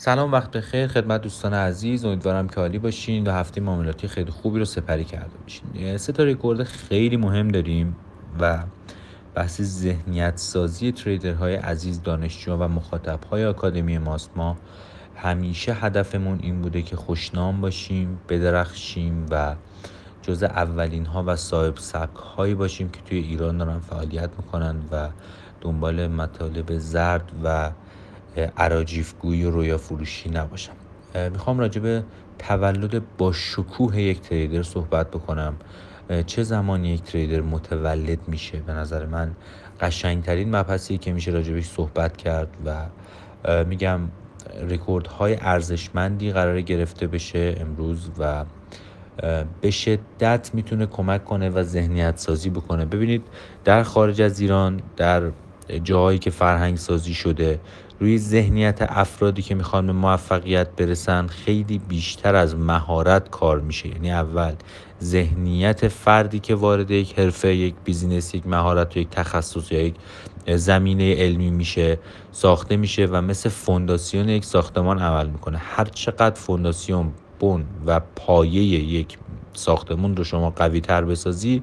سلام وقت بخیر. خدمت دوستان عزیز امیدوارم که عالی باشین و هفته معاملاتی خیلی خوبی رو سپری کرده باشین. سه تا رکورد خیلی مهم داریم و بحث ذهنیت سازی تریدرهای عزیز دانشجو و مخاطبهای آکادمی ماست. ما همیشه هدفمون این بوده که خوشنام باشیم بدرخشیم و جز اولین ها و صاحب سبک هایی باشیم که توی ایران دارن فعالیت می‌کنن و دنبال مطالب زرد و عراجیفگویی و رویا فروشی نباشم. می‌خوام راجع به تولد با شکوه یک تریدر صحبت بکنم. چه زمانی یک تریدر متولد میشه؟ به نظر من قشنگترین مبحثی که میشه راجبش صحبت کرد و میگم های ارزشمندی قرار گرفته بشه امروز و به شدت می‌تونه کمک کنه و ذهنیت سازی بکنه. ببینید در خارج از ایران در جاهایی که فرهنگ سازی شده روی ذهنیت افرادی که می‌خوان به موفقیت برسن خیلی بیشتر از مهارت کار میشه. یعنی اول ذهنیت فردی که وارد یک حرفه یک بیزینس یک مهارت یک تخصص یا یک زمینه علمی میشه ساخته میشه و مثل فونداسیون یک ساختمان عمل می‌کنه. هر چقدر فونداسیون بن و پایه یک ساختمون رو شما قوی تر بسازی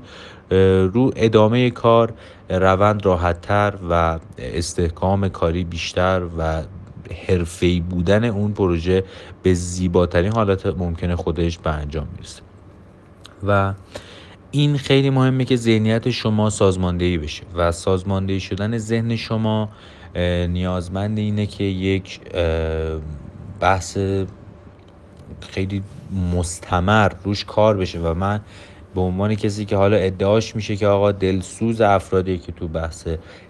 رو ادامه کار روند راحتتر و استحکام کاری بیشتر و حرفه‌ای بودن اون پروژه به زیباترین حالت ممکنه خودش به انجام می‌رسه. و این خیلی مهمه که ذهنیت شما سازماندهی بشه و سازماندهی شدن ذهن شما نیازمند اینه که یک بحث خیلی مستمر روش کار بشه و من به عنوان کسی که حالا ادعاش میشه که آقا دلسوز افرادی که تو بحث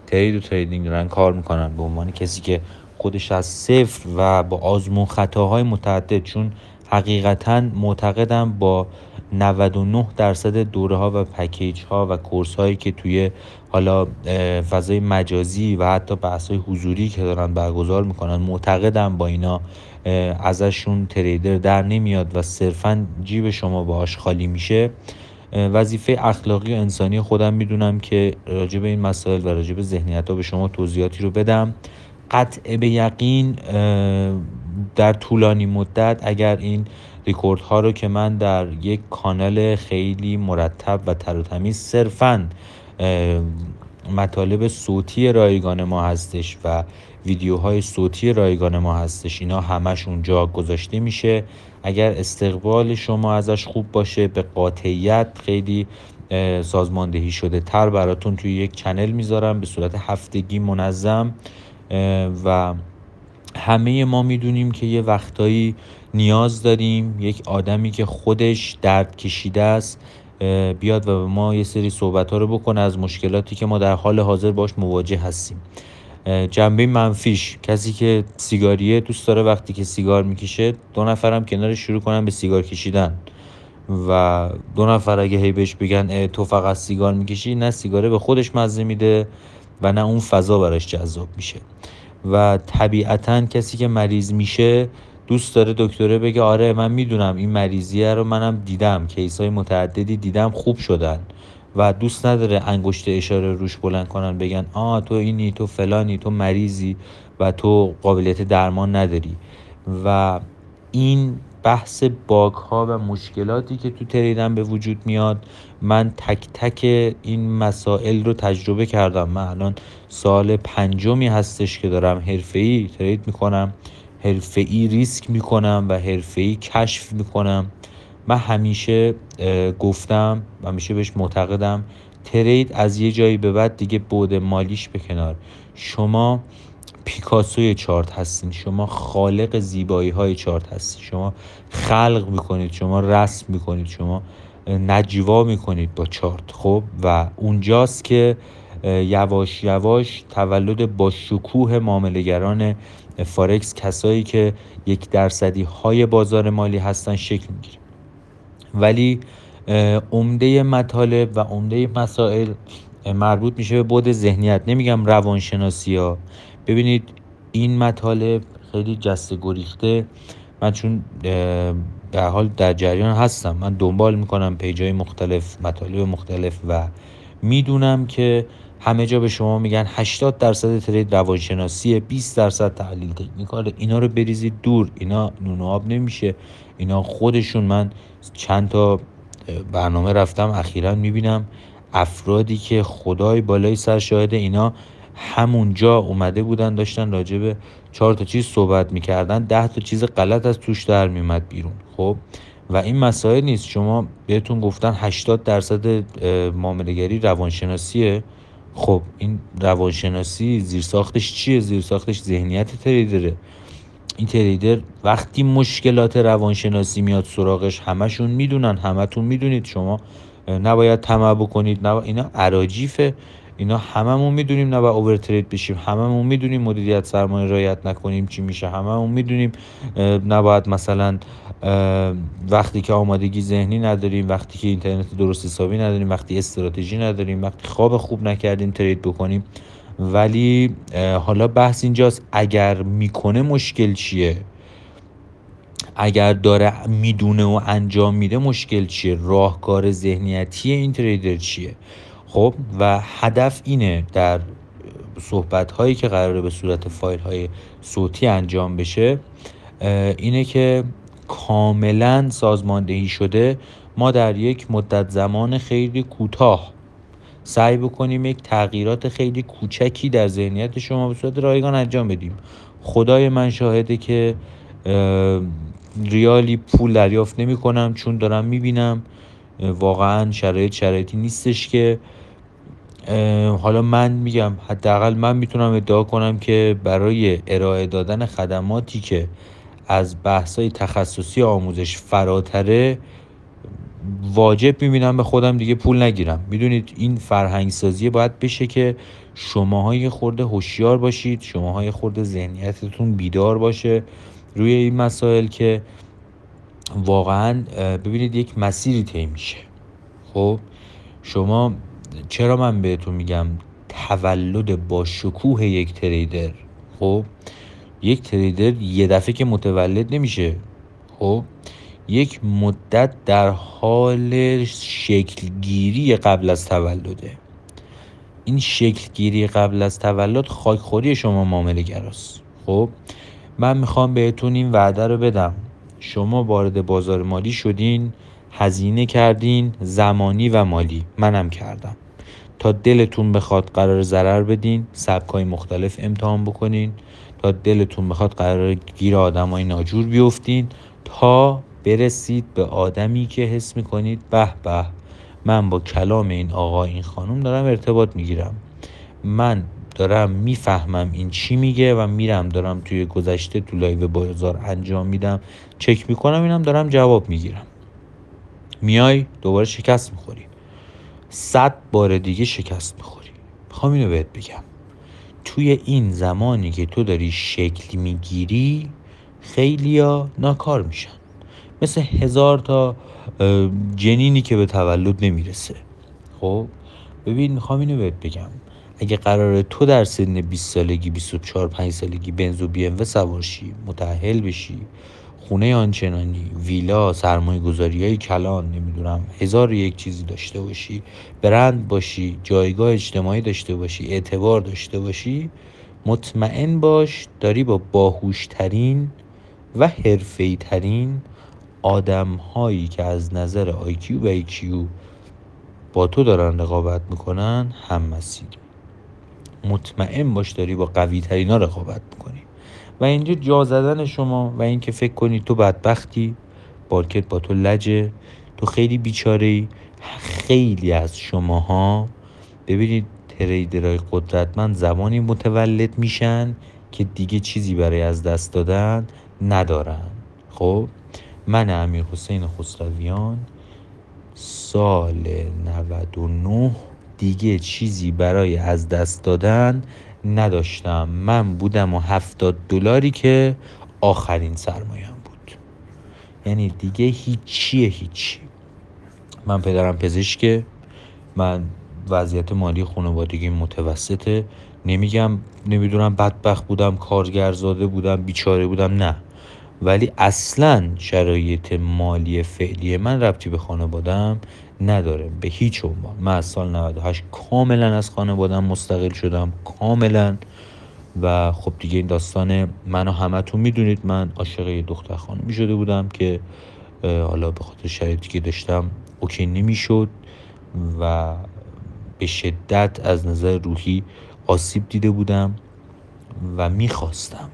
ترید و تریدینگ دارن کار می‌کنن به عنوان کسی که خودش از صفر و با آزمون خطاهای متعدد چون حقیقتا معتقدم با 99 درصد دوره ها و پکیج ها و کورس هایی که توی حالا فضای مجازی و حتی بحث های حضوری که دارن برگزار می‌کنن معتقدم با اینا ازشون تریدر در نمیاد و صرفا جیب شما باهاش خالی میشه. وظیفه اخلاقی و انسانی خودم می‌دونم که راجع به این مسائل و راجع به ذهنیت ها به شما توضیحاتی رو بدم. قطع به یقین در طولانی مدت اگر این ریکورد ها رو که من در یک کانال خیلی مرتب و تر و تمیز صرفا مطالب صوتی رایگان ما هستش و ویدیوهای صوتی رایگان ما هستش اینا همش اونجا گذاشته میشه. اگر استقبال شما ازش خوب باشه به قاطعیت خیلی سازماندهی شده تر براتون توی یک چنل می‌ذارم به صورت هفتگی منظم. و همه ما می‌دونیم که یه وقتایی نیاز داریم یک آدمی که خودش درد کشیده است بیاد و به ما یه سری صحبت ها رو بکنه از مشکلاتی که ما در حال حاضر باش مواجه هستیم. جنبه منفیش. کسی که سیگاریه دوست داره وقتی که سیگار می‌کشه دو نفرم کنارش شروع کنن به سیگار کشیدن. و دو نفر اگه هی بهش بگن تو فقط سیگار می‌کشی نه سیگاره به خودش مزه میده و نه اون فضا براش جذاب میشه. و طبیعتا کسی که مریض میشه دوست داره دکتره بگه آره من می‌دونم این مریضیه رو منم دیدم کیس های متعددی دیدم خوب شدن. و دوست نداره انگشت اشاره روش بلند کنن بگن آ تو اینی تو فلانی تو مریضی و تو قابلیت درمان نداری. و این بحث باگ ها و مشکلاتی که تو تریدن به وجود میاد من تک تک این مسائل رو تجربه کردم. من الان سال پنجمی هستش که دارم حرفه‌ای ترید می‌کنم حرفه‌ای ریسک می‌کنم و حرفه‌ای کشف می‌کنم. من همیشه گفتم و همیشه بهش معتقدم ترید از یه جایی به بعد دیگه بود مالیش به کنار. شما پیکاسوی چارت هستین شما خالق زیبایی های چارت هستین شما خلق می‌کنید شما رسم می‌کنید شما نجوا می‌کنید با چارت خب؟ و اونجاست که یواش یواش تولد با شکوه معاملهگران فارکس کسایی که یک درصدی های بازار مالی هستن شکل می‌گیره. ولی عمده مطالب و عمده مسائل مربوط میشه به بود ذهنیت. نمیگم روانشناسی ها. ببینید این مطالب خیلی جسته گریخته. من چون در حال در جریان هستم. من دنبال می‌کنم پیجای مختلف مطالب مختلف و می‌دونم که همه جا به شما میگن 80 درصد ترید روانشناسیه 20 درصد تحلیل تکنیکال اینا رو بریزید دور. اینا نون آب نمیشه. اینا خودشون من چند تا برنامه رفتم اخیرا می‌بینم افرادی که خدای بالای سر شاهد اینا همونجا اومده بودن داشتن راجع به چهار تا چیز صحبت می‌کردن. ده تا چیز غلط از توش در میومد بیرون خب؟ و این مسائل نیست. شما بهتون گفتن 80 درصد معاملهگری روانشناسیه. خب این روانشناسی زیرساختش چیه؟ زیرساختش ذهنیت تریدره. این تریدر وقتی مشکلات روانشناسی میاد سراغش همشون می‌دونن همتون می‌دونید. شما نباید طمع بکنید نبا... اینا عراجیفه. اینا هممون می‌دونیم نباید اوور ترید بشیم. هممون می‌دونیم مدیریت سرمایه رایت نکنیم چی میشه. هممون می‌دونیم نباید مثلا وقتی که آمادگی ذهنی نداریم وقتی که اینترنت درست حسابی نداریم وقتی استراتژی نداریم وقتی خواب خوب نکردیم ترید بکنیم. ولی حالا بحث اینجاست اگر می‌کنه مشکل چیه؟ اگر داره می‌دونه و انجام میده مشکل چیه؟ راهکار ذهنیتی این تریدر چیه؟ خب و هدف اینه در صحبت هایی که قراره به صورت فایل های صوتی انجام بشه اینه که کاملا سازماندهی شده ما در یک مدت زمان خیلی کوتاه سعی بکنیم یک تغییرات خیلی کوچکی در ذهنیت شما به صورت رایگان انجام بدیم. خدای من شاهده که ریالی پول دریافت نمی کنم چون دارم می‌بینم. واقعا شرایط شرایطی نیستش که حالا من میگم حداقل من می‌تونم ادعا کنم که برای ارائه دادن خدماتی که از بحثای تخصصی آموزش فراتره واجب می‌بینم به خودم دیگه پول نگیرم. می‌دونید این فرهنگ سازی باید بشه که شماهای خورده هوشیار باشید شماهای خورده ذهنیتتون بیدار باشه روی این مسائل که واقعا ببینید یک مسیری طی میشه. خب؟ شما چرا من بهتون میگم تولد با شکوه یک تریدر؟ خب؟ یک تریدر یه دفعه که متولد نمیشه. خب؟ یک مدت در حال شکلگیری قبل از تولده. این شکلگیری قبل از تولد خاکخوری شما معامله گراست. خب من می‌خوام بهتون این وعده رو بدم. شما وارد بازار مالی شدین هزینه کردین زمانی و مالی. منم کردم. تا دلتون بخواد قرار ضرر بدین سبکای مختلف امتحان بکنین. تا دلتون بخواد قراره گیر آدمای ناجور بیفتین. تا برسید به آدمی که حس می‌کنید به به. من با کلام این آقا این خانم دارم ارتباط می‌گیرم. من دارم می‌فهمم این چی میگه و میرم دارم توی گذشته تو live بازار انجام میدم. چک می‌کنم اینم دارم جواب می‌گیرم. میای دوباره شکست می‌خوری. صد بار دیگه شکست می‌خوری. می‌خوام اینو بهت بگم. توی این زمانی که تو داری شکل می‌گیری خیلیا ناکار میشن. مثل هزار تا جنینی که به تولد نمی‌رسه. خب ببین می‌خوام اینو بهت بگم. اگه قراره تو در سن 20 سالگی 24 5 سالگی بنزو بی ام سوار شی متأهل بشی خونه آنچنانی ویلا سرمایه گذاری های کلان نمی‌دونم هزار یک چیزی داشته باشی برند باشی جایگاه اجتماعی داشته باشی اعتبار داشته باشی مطمئن باش داری با باهوشترین و حرفی ترین آدم هایی که از نظر IQ و IQ با تو دارن رقابت می‌کنن هم مسیر. مطمئن باش داری با قوی ترین ها رقابت می‌کنی. و اینجا جا زدن شما و اینکه فکر کنی تو بدبختی بارکت با تو لجه. تو خیلی بیچاره خیلی از شماها ببینید تریدرهای قدرتمند زمانی متولد میشن که دیگه چیزی برای از دست دادن ندارن. خب؟ من امیر حسین خسرویان سال 99 دیگه چیزی برای از دست دادن نداشتم. من بودم و هفتاد دلاری که آخرین سرمایه بود. یعنی دیگه هیچیه هیچی. من پدرم پزشکه من وضعیت مالی خانوادگی متوسطه. نمیگم نمی‌دونم بدبخت بودم کارگر زاده بودم بیچاره بودم نه. ولی اصلا شرایط مالی فعلی من ربطی به خانوادم نداره به هیچ عنوان. من از سال 98 کاملا از خانوادم مستقل شدم کاملا. و خب دیگه این داستان منو همتون می‌دونید من عاشق دختر خانمی شده بودم که حالا به خاطر شرایطی که داشتم اوکی نمی‌شد و به شدت از نظر روحی آسیب دیده بودم و می‌خواستم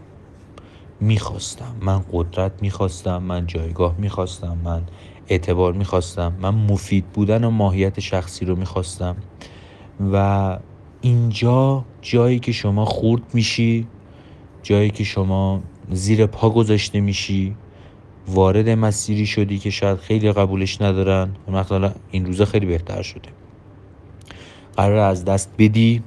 می‌خواستم. من قدرت می‌خواستم من جایگاه می‌خواستم من اعتبار می‌خواستم من مفید بودن و ماهیت شخصی رو می‌خواستم. و اینجا جایی که شما خورد میشی جایی که شما زیر پا گذاشته میشی وارد مسیری شدی که شاید خیلی قبولش ندارن مثلا این روزا خیلی بهتر شده. قرار از دست بدی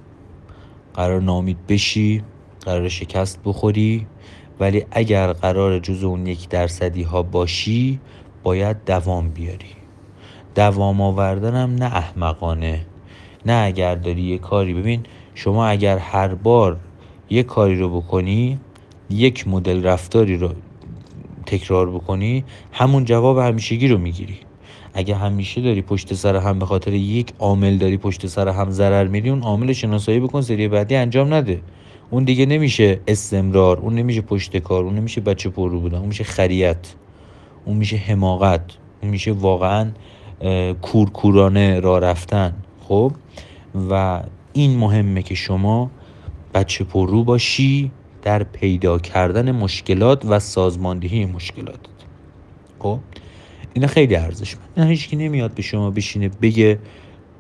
قرار نامید بشی قرار شکست بخوری ولی اگر قرار جز اون یک درصدی ها باشی باید دوام بیاری. دوام آوردنم نه احمقانه. نه اگر داری یه کاری ببین شما اگر هر بار یه کاری رو بکنی یک مدل رفتاری رو تکرار بکنی همون جواب همیشگی رو می‌گیری. اگه همیشه داری پشت سر هم به خاطر یک عامل داری پشت سر هم ضرر میری اون عامل شناسایی بکن سری بعدی انجام نده. اون دیگه نمیشه استمرار اون نمیشه پشت کار اون نمیشه بچه پررو بودن اون میشه خریت اون میشه حماقت اون میشه واقعا کورکورانه را رفتن. خب؟ و این مهمه که شما بچه پررو باشی در پیدا کردن مشکلات و سازماندهی مشکلات. خب؟ اینا خیلی ارزش من هیچکی نمیاد به شما بشینه بگه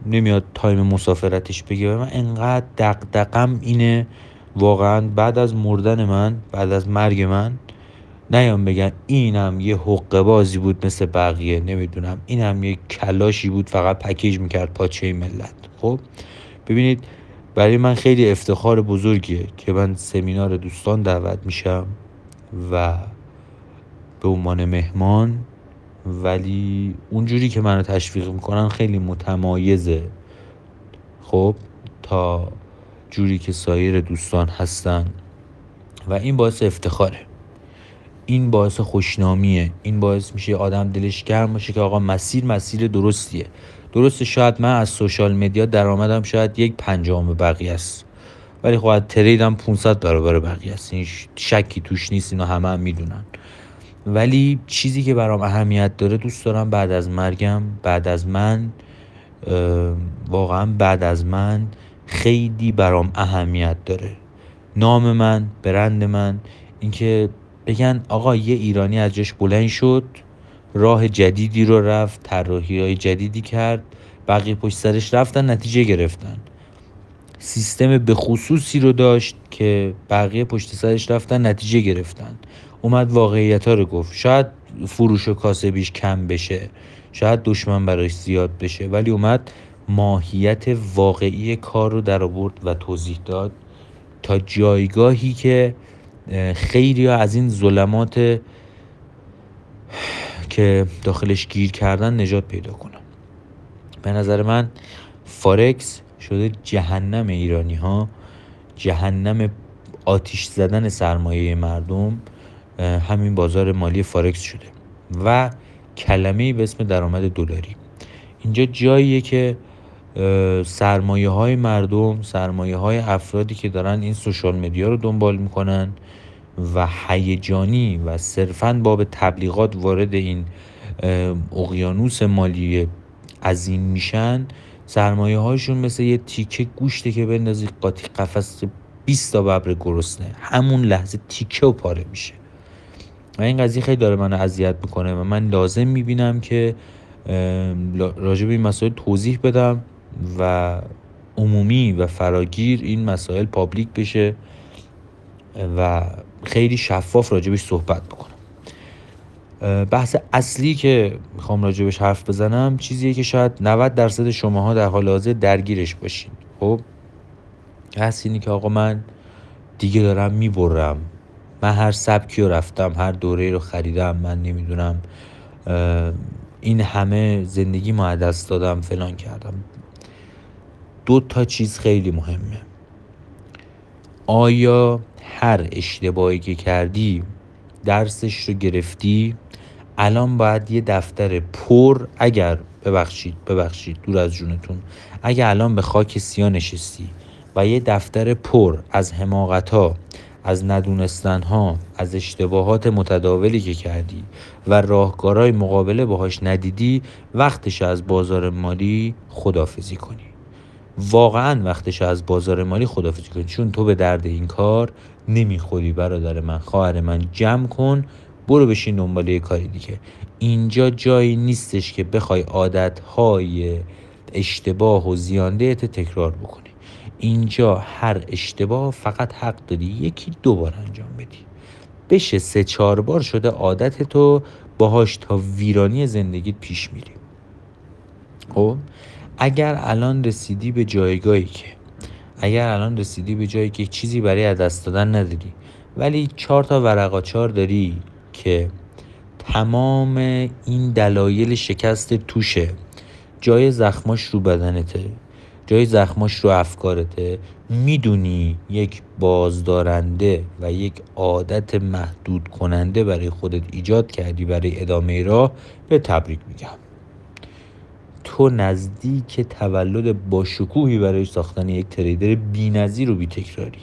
نمیاد تایم مسافرتش بگه. من انقدر دقدقم اینه واقعا بعد از مردن من بعد از مرگ من نیام بگن اینم یه حقه بازی بود مثل بقیه نمی‌دونم. اینم یه کلاشی بود فقط پکیج می‌کرد پاچه ملت. خب؟ ببینید برای من خیلی افتخار بزرگیه که من سمینار دوستان دعوت میشم و به عنوان مهمان ولی اونجوری که منو تشویق می‌کنن خیلی متمایزه. خب؟ تا جوری که سایر دوستان هستن و این باعث افتخاره. این باعث خوشنامیه. این باعث میشه آدم دلش گرم باشه که آقا مسیر مسیر درستیه. درسته شاید من از سوشال مدیا درآمدم شاید یک پنجم بقیه است. ولی خب از تریدم 500 برابر بقیه است. این شکی توش نیست اینو همه هم می‌دونن. ولی چیزی که برام اهمیت داره دوست دارم بعد از مرگم بعد از من واقعا بعد از من خیلی برام اهمیت داره. نام من برند من اینکه بگن آقا یه ایرانی از جاش بلند شد راه جدیدی رو رفت طراحی های جدیدی کرد بقیه پشت سرش رفتن نتیجه گرفتن. سیستم به خصوصی رو داشت که بقیه پشت سرش رفتن نتیجه گرفتن. اومد واقعیت ها رو گفت. شاید فروش و کاسبیش کم بشه شاید دشمن براش زیاد بشه ولی اومد ماهیت واقعی کار رو در آورد و توضیح داد تا جایگاهی که خیلی از این ظلمات که داخلش گیر کردن نجات پیدا کنم به نظر من فارکس شده جهنم ایرانی ها جهنم آتیش زدن سرمایه مردم همین بازار مالی فارکس شده و کلمه به اسم درآمد دلاری. اینجا جاییه که سرمایه های مردم سرمایه های افرادی که دارن این سوشال مدیا رو دنبال می‌کنن و هیجانی و صرفا باب تبلیغات وارد این اقیانوس مالی عظیم میشن سرمایه هاشون مثل یه تیکه گوشته که بندازی قاطی قفس 20 تا ببر گرسنه. همون لحظه تیکه و پاره میشه. و این قضیه خیلی داره منو اذیت می‌کنه و من لازم می‌بینم که راجع به این مسائل توضیح بدم. و عمومی و فراگیر این مسائل پابلیک بشه و خیلی شفاف راجبش صحبت بکنم. بحث اصلی که می‌خوام راجبش حرف بزنم چیزیه که شاید 90 درصد شماها در حال حاضر درگیرش باشین. خب؟ بحث اینی که آقا من دیگه دارم می‌برم. من هر سبکی رو رفتم هر دوره رو خریدم من نمی‌دونم این همه زندگی ما دست دادم فلان کردم. دو تا چیز خیلی مهمه. آیا هر اشتباهی که کردی درسش رو گرفتی؟ الان باید یه دفتر پر اگر ببخشید ببخشید دور از جونتون اگر الان به خاک سیا نشستی و یه دفتر پر از حماقت ها از ندونستن ها از اشتباهات متداولی که کردی و راهکارهای مقابله باهاش ندیدی وقتش از بازار مالی خدافزی کنی. واقعا وقتش از بازار مالی خدافزی کنی چون تو به درد این کار نمی‌خوری برادر من. خواهر من جمع کن برو بشین دنبال یه کاری دیگه. اینجا جایی نیستش که بخوای عادتهای اشتباه و زیانده تکرار بکنی. اینجا هر اشتباه فقط حق داری یکی دو بار انجام بدی. بشه سه چهار بار شده عادت تو باهاش تا ویرانی زندگیت پیش میری. خب؟ اگر الان رسیدی به جایگاهی که اگر الان رسیدی به جایی که چیزی برای از دست دادن نداری ولی چهار تا ورقاچار داری که تمام این دلایل شکست توشه جای زخماش رو بدنته جای زخماش رو افکارته می‌دونی یک بازدارنده و یک عادت محدود کننده برای خودت ایجاد کردی برای ادامه راه به تبریک میگم. تو نزدیک تولد با شکوهی برای ساختن یک تریدر بی‌نظیر و بی‌تکراری.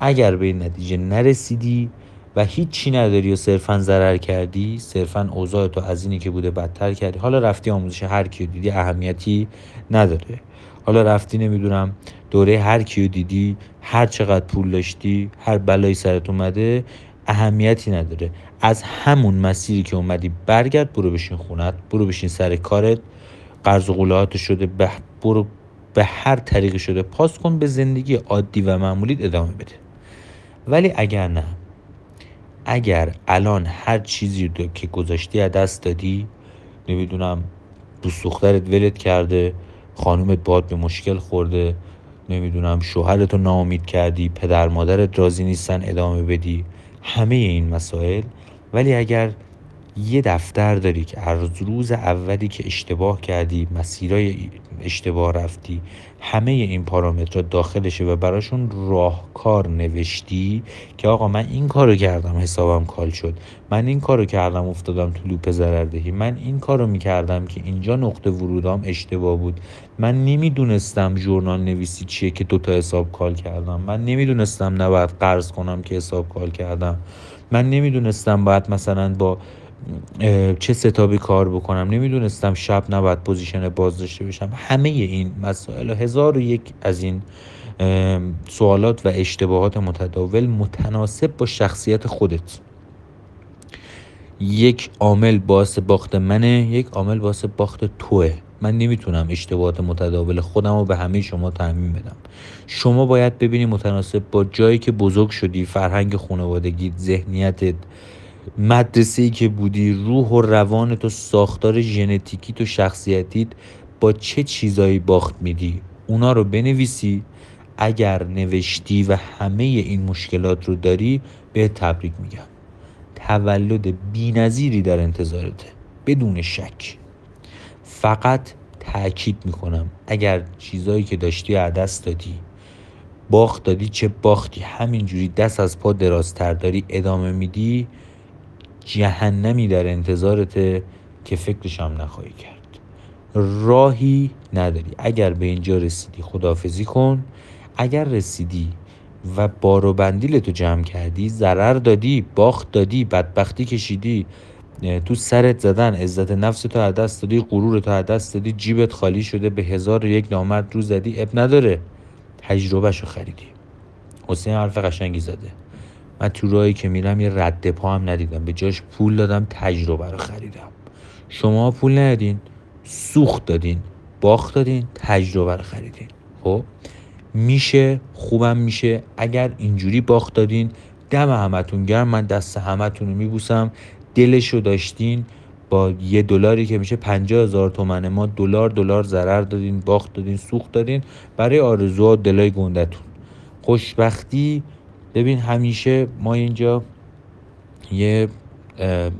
اگر به این نتیجه نرسیدی و هیچی نداری و صرفا ضرر کردی صرفا اوضاع تو از اینی که بوده بدتر کردی. حالا رفتی آموزش هر کیو دیدی اهمیتی نداره. حالا رفتی نمی‌دونم دوره هر کیو دیدی هر چقدر پول داشتی هر بلایی سرت اومده اهمیتی نداره. از همون مسیری که اومدی برگرد برو بشین خونت برو بشین سر کارت. قرض و شده به برو به هر طریقی شده پاس کن به زندگی عادی و معمولیت ادامه بده. ولی اگر نه اگر الان هر چیزی رو که گذاشتی از دست دادی نمی‌دونم دوست دخترت ولت کرده خانومت باد به مشکل خورده نمی‌دونم شوهرتو ناامید کردی پدر مادرت راضی نیستن ادامه بدی همه این مسائل. ولی اگر یه دفتر داری که از روز اولی که اشتباه کردی مسیرای اشتباه رفتی همه این پارامترها داخلشه و براشون راهکار نوشتی که آقا من این کارو کردم حسابم کال شد. من این کارو کردم افتادم تو لوپ ضرردهی من این کارو می‌کردم که اینجا نقطه ورودام اشتباه بود. من نمی‌دونستم ژورنال نویسی چیه که دوتا حساب کال کردم. من نمی‌دونستم نباید قرض کنم که حساب کال کردم. من نمی‌دونستم باید مثلا با چه ستابی کار بکنم؟ نمی‌دونستم شب نباید پوزیشن باز داشته باشم. همه این مسائل هزار و یک از این سوالات و اشتباهات متداول متناسب با شخصیت خودت. یک عامل باعث باخت منه یک عامل باعث باخت توه. من نمی‌تونم اشتباهات متداول خودم رو به همه شما تعمین بدم. شما باید ببینی متناسب با جایی که بزرگ شدی فرهنگ خانوادگی ذهنیتت مدرسه ای که بودی روح و روان تو ساختار ژنتیکی تو شخصیتیت با چه چیزایی باخت میدی؟ اونا رو بنویسی. اگر نوشتی و همه این مشکلات رو داری به تبریک میگم. تولد بینظیری در انتظارته بدون شک. فقط تاکید می‌کنم اگر چیزایی که داشتی دست دادی باخت دادی چه باختی همینجوری دست از پا درازتر داری ادامه میدی جهنمی در انتظارته که فکرش هم نخواهی کرد. راهی نداری. اگر به اینجا رسیدی خدافزی کن. اگر رسیدی و بار و بندیل تو جمع کردی ضرر دادی باخت دادی بدبختی کشیدی تو سرت زدن عزت نفس تو از دست دادی غرور تو از دست دادی جیبت خالی شده به هزار و یک نامرد رو زدی اب نداره. تجربهش رو خریدی. حسین حرف قشنگی زده. من تو راهی که میرم یه رد پا هم ندیدم. به جاش پول دادم تجربه رو خریدم. شما پول ندین سوخت دادین باخت دادین تجربه رو خریدین. خب؟ میشه خوبم میشه. اگر اینجوری باخت دادین دم همتون گرم. من دست همتون رو میبوسم. دلش رو داشتین. با یه دلاری که میشه پنجاه هزار تومنه. ما دلار دلار ضرر دادین باخت دادین سوخت دادین. برای آرزوها دلای گندتون. خوشبختی. ببین همیشه ما اینجا یه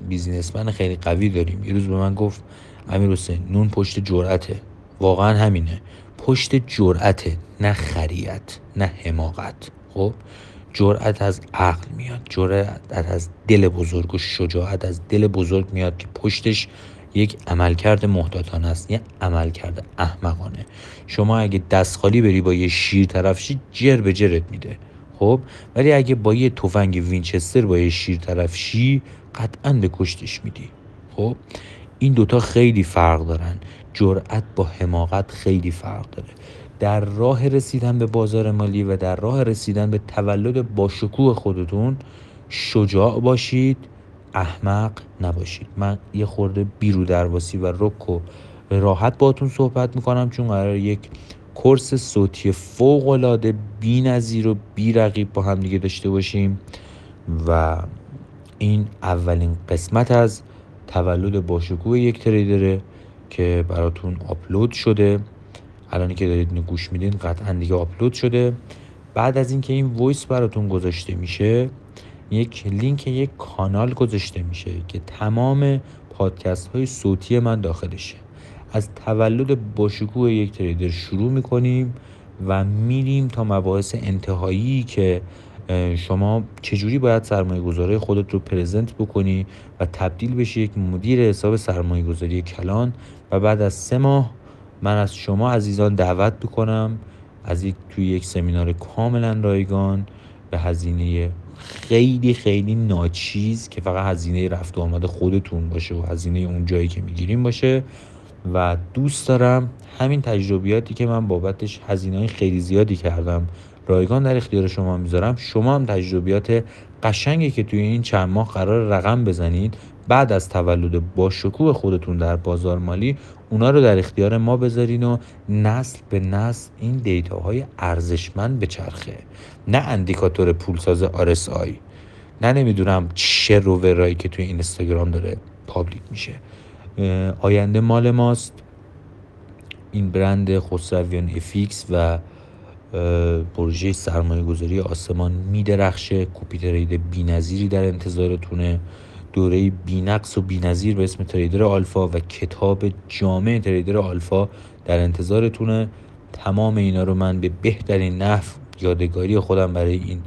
بیزینسمن خیلی قوی داریم. یه روز به من گفت امیر حسین نون پشت جرأته. واقعا همینه. پشت جرأته نه خریت نه حماقت. خب؟ جرأت از عقل میاد. جرأت از دل بزرگ و شجاعت از دل بزرگ میاد که پشتش یک عملکرد محتاطانه است یه عملکرد احمقانه. شما اگه دست خالی بری با یه شیر طرف شی جر به جرت میده. خب ولی اگه با یه تفنگ وینچستر با یه شیر طرف شی قطعا به کشتش میدی. خب این دوتا خیلی فرق دارن. جرأت با حماقت خیلی فرق داره. در راه رسیدن به بازار مالی و در راه رسیدن به تولد با شکوه خودتون شجاع باشید احمق نباشید. من یه خورده بیرو درواسی و رک و راحت باتون صحبت می‌کنم چون قراره یک course صوتی فوق العاده بی‌نظیر و بی‌رقیب با هم دیگه داشته باشیم و این اولین قسمت از تولد باشکوه یک trader ه که براتون آپلود شده. الانی که دارید گوش میدین قطعا دیگه آپلود شده. بعد از اینکه این voice براتون گذاشته میشه یک لینک یک کانال گذاشته میشه که تمام پادکست های صوتی من داخلشه. از تولد باشکوه یک تریدر شروع می‌کنیم و میریم تا مباحث انتهایی که شما چجوری باید سرمایه گذاره خودت رو پرزنت بکنی و تبدیل بشی یک مدیر حساب سرمایه گذاری کلان. و بعد از سه ماه من از شما عزیزان دعوت بکنم از یک توی یک سمینار کاملا رایگان به هزینه خیلی خیلی ناچیز که فقط هزینه رفت و آمد خودتون باشه و هزینه اون جایی که می‌گیریم باشه. و دوست دارم همین تجربیاتی که من بابتش هزینه خیلی زیادی کردم. رایگان در اختیار شما می‌ذارم. شما هم تجربیات قشنگی که توی این چند ماه قرار رقم بزنید بعد از تولد با شکوه خودتون در بازار مالی اونا رو در اختیار ما بذارین و نسل به نسل این دیتاهای ارزشمند به چرخه نه اندیکاتور پولساز آی. نه نمی‌دونم چه روورایی که توی اینستاگرام داره پابلیک میشه. آینده مال ماست. این برند خسرویان افیکس و پروژه سرمایه گذاری آسمان میدرخشه. کپی ترید بی در انتظارتونه. دوره بینقص و بینظیر به اسم تریدر آلفا و کتاب جامع تریدر آلفا در انتظارتونه. تمام اینا رو من به بهترین نحو یادگاری خودم برای این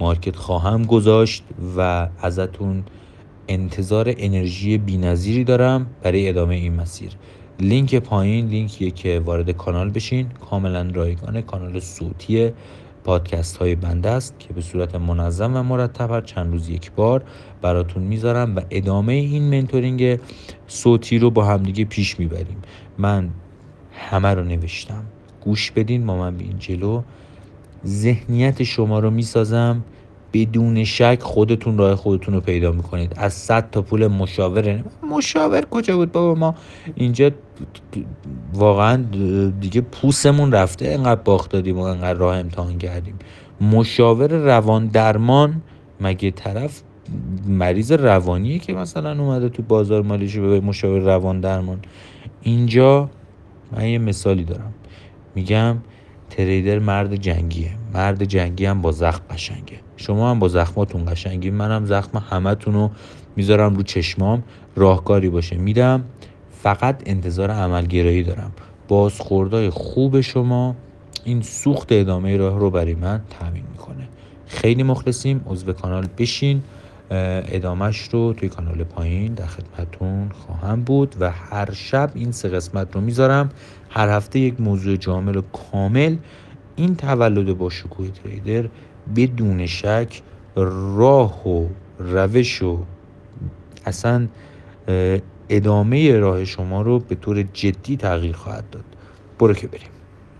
market خواهم گذاشت و ازتون انتظار انرژی بینظیری دارم برای ادامه این مسیر. لینک پایین لینکیه که وارد کانال بشین. کاملا رایگانه کانال صوتی پادکست های بنده است که به صورت منظم و مرتب هر چند روز یک بار براتون می‌ذارم و ادامه این mentoring صوتی رو با همدیگه پیش می‌بریم. من همه رو نوشتم. گوش بدین با من این جلو. ذهنیت شما رو می‌سازم. بدون شک خودتون راه خودتون رو پیدا می‌کنید. از صد تا پول مشاور مشاور کجا بود بابا؟ ما اینجا واقعا دیگه پوسمون رفته. انقدر باخت دادیم و انقدر راه امتحان کردیم. مشاور روان درمان مگه طرف مریض روانیه که مثلا اومده تو بازار مالیش به مشاور روان درمان؟ اینجا من یه مثالی دارم. میگم تریدر مرد جنگیه. مرد جنگی هم با زخم قشنگه. شما هم با زخماتون قشنگی منم زخم همتون رو می‌ذارم رو چشمام. راهکاری باشه. میدم. فقط انتظار عملگرایی دارم. بازخوردهای خوب شما این سوخت ادامه راه رو برای من تامین می‌کنه. خیلی مخلصیم. عضو کانال بشین. ادامهش رو توی کانال پایین در خدمتون خواهم بود و هر شب این سه قسمت رو می‌ذارم. هر هفته یک موضوع جامل و کامل این تولد با شکوه تریدر بدون شک راه و روش و اصلا ادامه راه شما رو به طور جدی تغییر خواهد داد. برو که بریم.